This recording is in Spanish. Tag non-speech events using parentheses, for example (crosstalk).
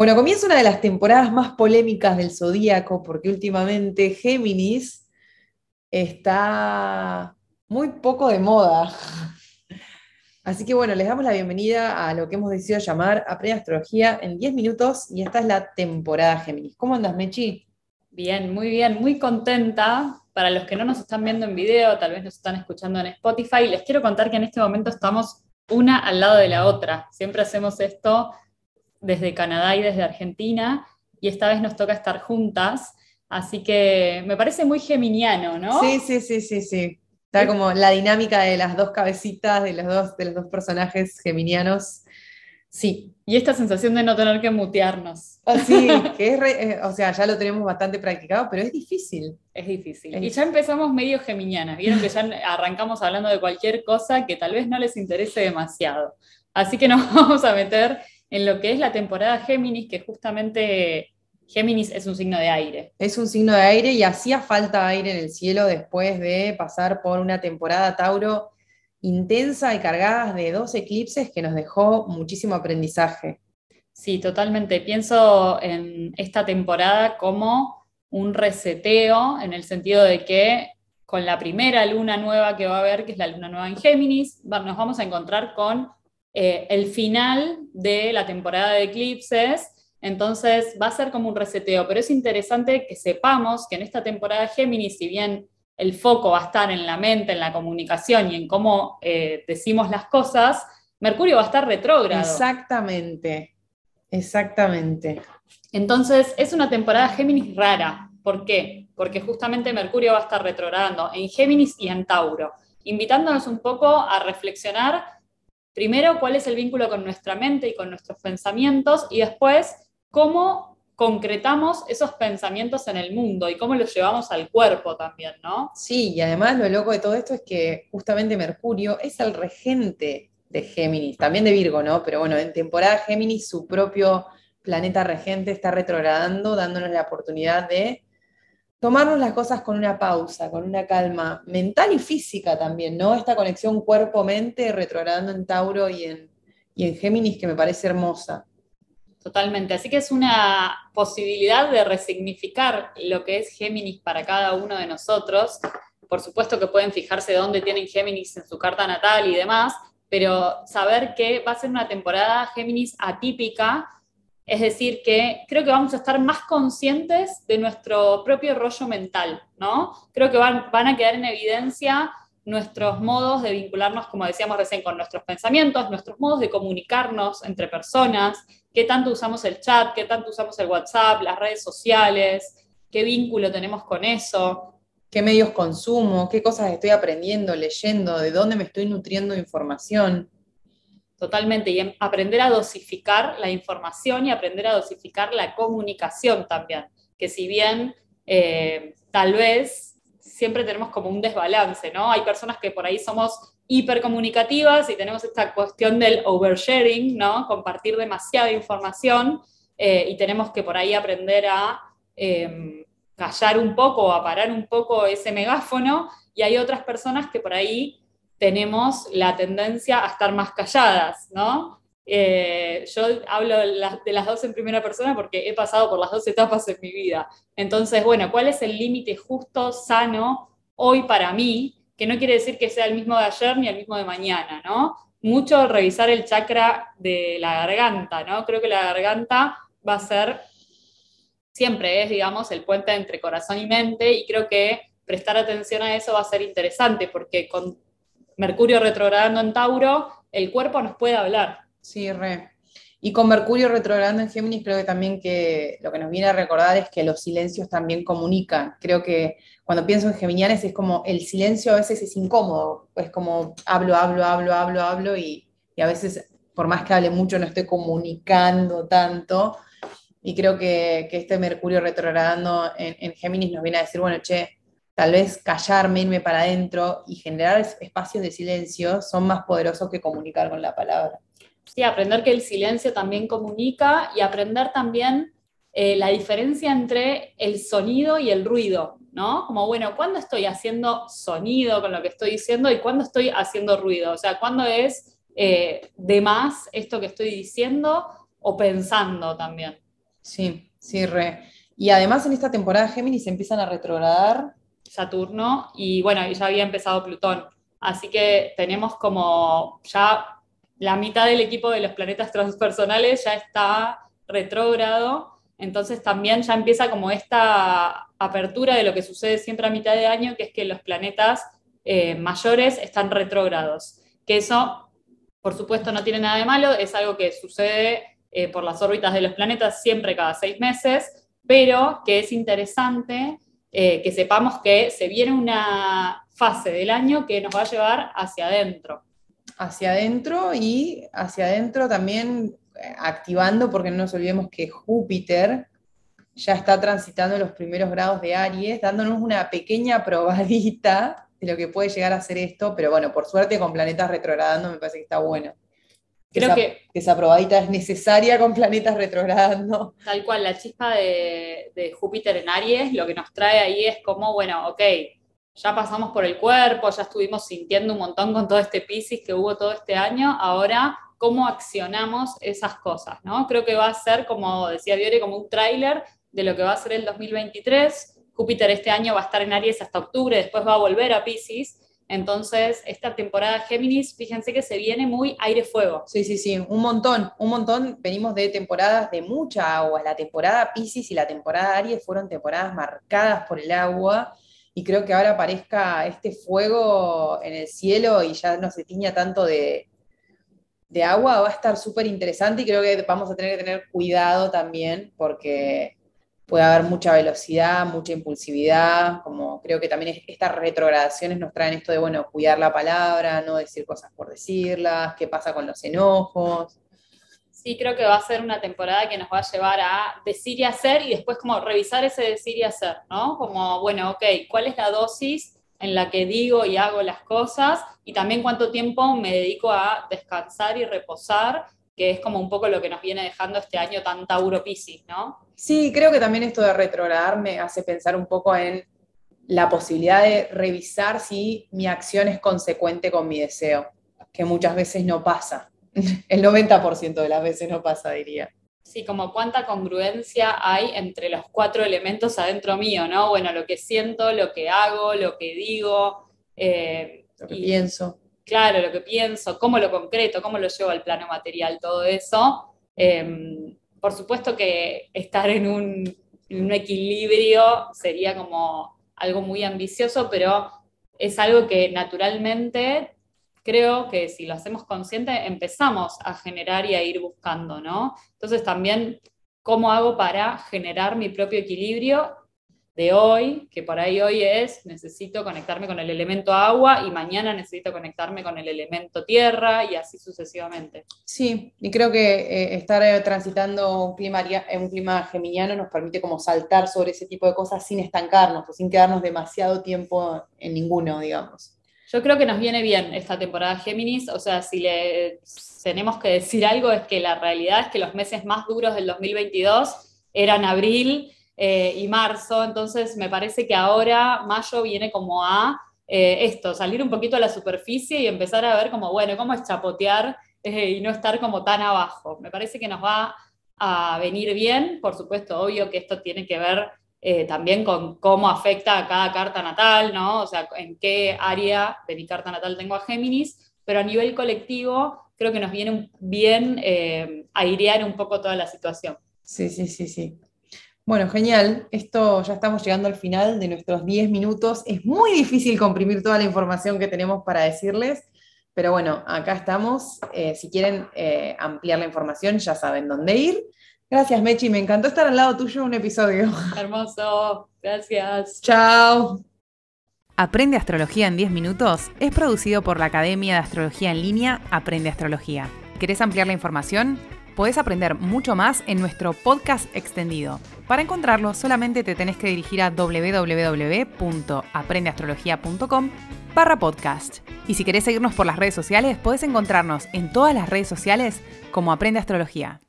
Bueno, comienza una de las temporadas más polémicas del Zodíaco, porque últimamente Géminis está muy poco de moda. Así que bueno, les damos la bienvenida a lo que hemos decidido llamar Aprende Astrología en 10 minutos y esta es la temporada Géminis. ¿Cómo andas, Mechi? Bien, muy bien, muy contenta. Para los que no nos están viendo en video, tal vez nos están escuchando en Spotify, les quiero contar que en este momento estamos una al lado de la otra. Siempre hacemos esto desde Canadá y desde Argentina, y esta vez nos toca estar juntas, así que me parece muy geminiano, ¿no? Sí, sí, sí, sí, sí. Está como la dinámica de las dos cabecitas de los dos, de los dos personajes geminianos. Sí. Y esta sensación de no tener que mutearnos. Así, ah, (laughs) que es, eh, o sea, ya lo tenemos bastante practicado, pero es difícil. Es difícil. y ya empezamos medio geminianas. Vieron que ya (laughs) arrancamos hablando de cualquier cosa que tal vez no les interese demasiado. Así que nos (laughs) vamos a meter en lo que es la temporada Géminis, que justamente Géminis es un signo de aire. Es un signo de aire y hacía falta aire en el cielo después de pasar por una temporada Tauro intensa y cargada de dos eclipses que nos dejó muchísimo aprendizaje. Sí, totalmente. Pienso en esta temporada como un reseteo, en el sentido de que con la primera luna nueva que va a haber, que es la luna nueva en Géminis, nos vamos a encontrar con eh, el final de la temporada de eclipses, entonces va a ser como un reseteo, pero es interesante que sepamos que en esta temporada de Géminis, si bien el foco va a estar en la mente, en la comunicación y en cómo eh, decimos las cosas, Mercurio va a estar retrógrado. Exactamente, exactamente. Entonces es una temporada Géminis rara. ¿Por qué? Porque justamente Mercurio va a estar retrogradando en Géminis y en Tauro, invitándonos un poco a reflexionar Primero, cuál es el vínculo con nuestra mente y con nuestros pensamientos y después, cómo concretamos esos pensamientos en el mundo y cómo los llevamos al cuerpo también, ¿no? Sí, y además lo loco de todo esto es que justamente Mercurio es el regente de Géminis, también de Virgo, ¿no? Pero bueno, en temporada Géminis su propio planeta regente está retrogradando, dándonos la oportunidad de tomarnos las cosas con una pausa, con una calma mental y física también, ¿no? Esta conexión cuerpo-mente retrogradando en Tauro y en, y en Géminis que me parece hermosa. Totalmente, así que es una posibilidad de resignificar lo que es Géminis para cada uno de nosotros. Por supuesto que pueden fijarse dónde tienen Géminis en su carta natal y demás, pero saber que va a ser una temporada Géminis atípica es decir, que creo que vamos a estar más conscientes de nuestro propio rollo mental, ¿no? Creo que van, a quedar en evidencia nuestros modos de vincularnos, como decíamos recién, con nuestros pensamientos, nuestros modos de comunicarnos entre personas, qué tanto usamos el chat, qué tanto usamos el WhatsApp, las redes sociales, qué vínculo tenemos con eso. ¿Qué medios consumo? ¿Qué cosas estoy aprendiendo, leyendo? ¿De dónde me estoy nutriendo de información? Totalmente, y aprender a dosificar la información y aprender a dosificar la comunicación también, que si bien eh, tal vez siempre tenemos como un desbalance, ¿no? Hay personas que por ahí somos hipercomunicativas y tenemos esta cuestión del oversharing, ¿no? Compartir demasiada información eh, y tenemos que por ahí aprender a em, callar un poco, a parar un poco ese megáfono y hay otras personas que por ahí tenemos la tendencia a estar más calladas, ¿no? Eh, yo hablo de las, dos en primera persona porque he pasado por las dos etapas en mi vida. Entonces, bueno, ¿cuál es el límite justo, sano, hoy para mí? Que no quiere decir que sea el mismo de ayer ni el mismo de mañana, ¿no? Mucho revisar el chakra de la garganta, ¿no? Creo que la garganta va a ser, siempre es, digamos, el puente entre corazón y mente y creo que prestar atención a eso va a ser interesante porque con Mercurio retrogradando en Tauro, el cuerpo nos puede hablar. Sí, re. Y con Mercurio retrogradando en Géminis, creo que también que lo que nos viene a recordar es que los silencios también comunican. Creo que cuando pienso en Geminianes es como el silencio a veces es incómodo, es como hablo, hablo, hablo, hablo, hablo y, a veces por más que hable mucho no estoy comunicando tanto. Y creo que, este Mercurio retrogradando en, en Géminis nos viene a decir, bueno, che, tal vez callarme, irme para adentro y generar espacios de silencio son más poderosos que comunicar con la palabra. Sí, aprender que el silencio también comunica y aprender también eh, la diferencia entre el sonido y el ruido, ¿no? Como, bueno, ¿cuándo estoy haciendo sonido con lo que estoy diciendo y cuándo estoy haciendo ruido? O sea, ¿cuándo es eh, de más esto que estoy diciendo o pensando también? Sí, sí, re. Y además en esta temporada Géminis empiezan a retrogradar. Saturno y bueno, ya había empezado Plutón. Así que tenemos como ya la mitad del equipo de los planetas transpersonales ya está retrógrado, entonces también ya empieza como esta apertura de lo que sucede siempre a mitad de año, que es que los planetas eh, mayores están retrógrados, que eso, por supuesto, no tiene nada de malo, es algo que sucede eh, por las órbitas de los planetas siempre cada seis meses, pero que es interesante eh, que sepamos que se viene una fase del año que nos va a llevar hacia adentro hacia adentro y hacia adentro también eh, activando, porque no nos olvidemos que Júpiter ya está transitando los primeros grados de Aries, dándonos una pequeña probadita de lo que puede llegar a ser esto, pero bueno, por suerte con planetas retrogradando me parece que está bueno. Creo que, esa probadita es necesaria con planetas retrogradando. Tal cual, la chispa de, de Júpiter en Aries lo que nos trae ahí es como, bueno, ok, ya pasamos por el cuerpo, ya estuvimos sintiendo un montón con todo este Pisces que hubo todo este año, ahora cómo accionamos esas cosas, ¿no? Creo que va a ser, como decía Viore, como un tráiler de lo que va a ser el 2023. Júpiter este año va a estar en Aries hasta octubre, después va a volver a Pisces. Entonces, esta temporada Géminis, fíjense que se viene muy aire-fuego. Sí, sí, sí, un montón, un montón. Venimos de temporadas de mucha agua. La temporada Pisces y la temporada Aries fueron temporadas marcadas por el agua y creo que ahora aparezca este fuego en el cielo y ya no se tiña tanto de, agua, va a estar súper interesante y creo que vamos a tener que tener cuidado también porque puede haber mucha velocidad, mucha impulsividad, como creo que también estas retrogradaciones nos traen esto de, bueno, cuidar la palabra, no decir cosas por decirlas, qué pasa con los enojos sí creo que va a ser una temporada que nos va a llevar a decir y hacer y después como revisar ese decir y hacer, ¿no? Como, bueno, ok, ¿cuál es la dosis en la que digo y hago las cosas? Y también cuánto tiempo me dedico a descansar y reposar, que es como un poco lo que nos viene dejando este año tan Tauro Piscis, ¿no? Sí, creo que también esto de retrogradar me hace pensar un poco en la posibilidad de revisar si mi acción es consecuente con mi deseo, que muchas veces no pasa. (laughs) El 90% de las veces no pasa, diría. Sí, como cuánta congruencia hay entre los cuatro elementos adentro mío, ¿no? Bueno, lo que siento, lo que hago, lo que digo. Eh, lo que pienso. Claro, lo que pienso, cómo lo concreto, cómo lo llevo al plano material, todo eso. Em, por supuesto que estar en un, en un equilibrio sería como algo muy ambicioso, pero es algo que naturalmente creo que si lo hacemos consciente, empezamos a generar y a ir buscando, ¿no? Entonces también, ¿cómo hago para generar mi propio equilibrio de hoy, que por ahí hoy es, necesito conectarme con el elemento agua y mañana necesito conectarme con el elemento tierra y así sucesivamente. Sí, y creo que eh, estar eh, transitando un clima, un clima geminiano nos permite como saltar sobre ese tipo de cosas sin estancarnos o sin quedarnos demasiado tiempo en ninguno, digamos. Yo creo que nos viene bien esta temporada Géminis, o sea, si le tenemos que decir algo es que la realidad es que los meses más duros del 2022 eran abril eh, y marzo, entonces me parece que ahora mayo viene como a eh, esto, salir un poquito a la superficie y empezar a ver como, bueno, cómo es chapotear eh, y no estar como tan abajo. Me parece que nos va a venir bien, por supuesto, obvio que esto tiene que ver también con cómo afecta a cada carta natal, ¿no? O sea, en qué área de mi carta natal tengo a Géminis, pero a nivel colectivo creo que nos viene bien eh, airear un poco toda la situación. Sí, sí, sí, sí. Bueno, genial. Esto ya estamos llegando al final de nuestros 10 minutos. Es muy difícil comprimir toda la información que tenemos para decirles, pero bueno, acá estamos. Eh, si quieren eh, ampliar la información, ya saben dónde ir. Gracias, Mechi. Me encantó estar al lado tuyo en un episodio. (laughs) Hermoso. Gracias. Chao. Aprende Astrología en 10 minutos es producido por la Academia de Astrología en línea Aprende Astrología. ¿Querés ampliar la información? Podés aprender mucho más en nuestro podcast extendido. Para encontrarlo, solamente te tenés que dirigir a www.aprendeastrología.com barra podcast. Y si querés seguirnos por las redes sociales, podés encontrarnos en todas las redes sociales como Aprende Astrología.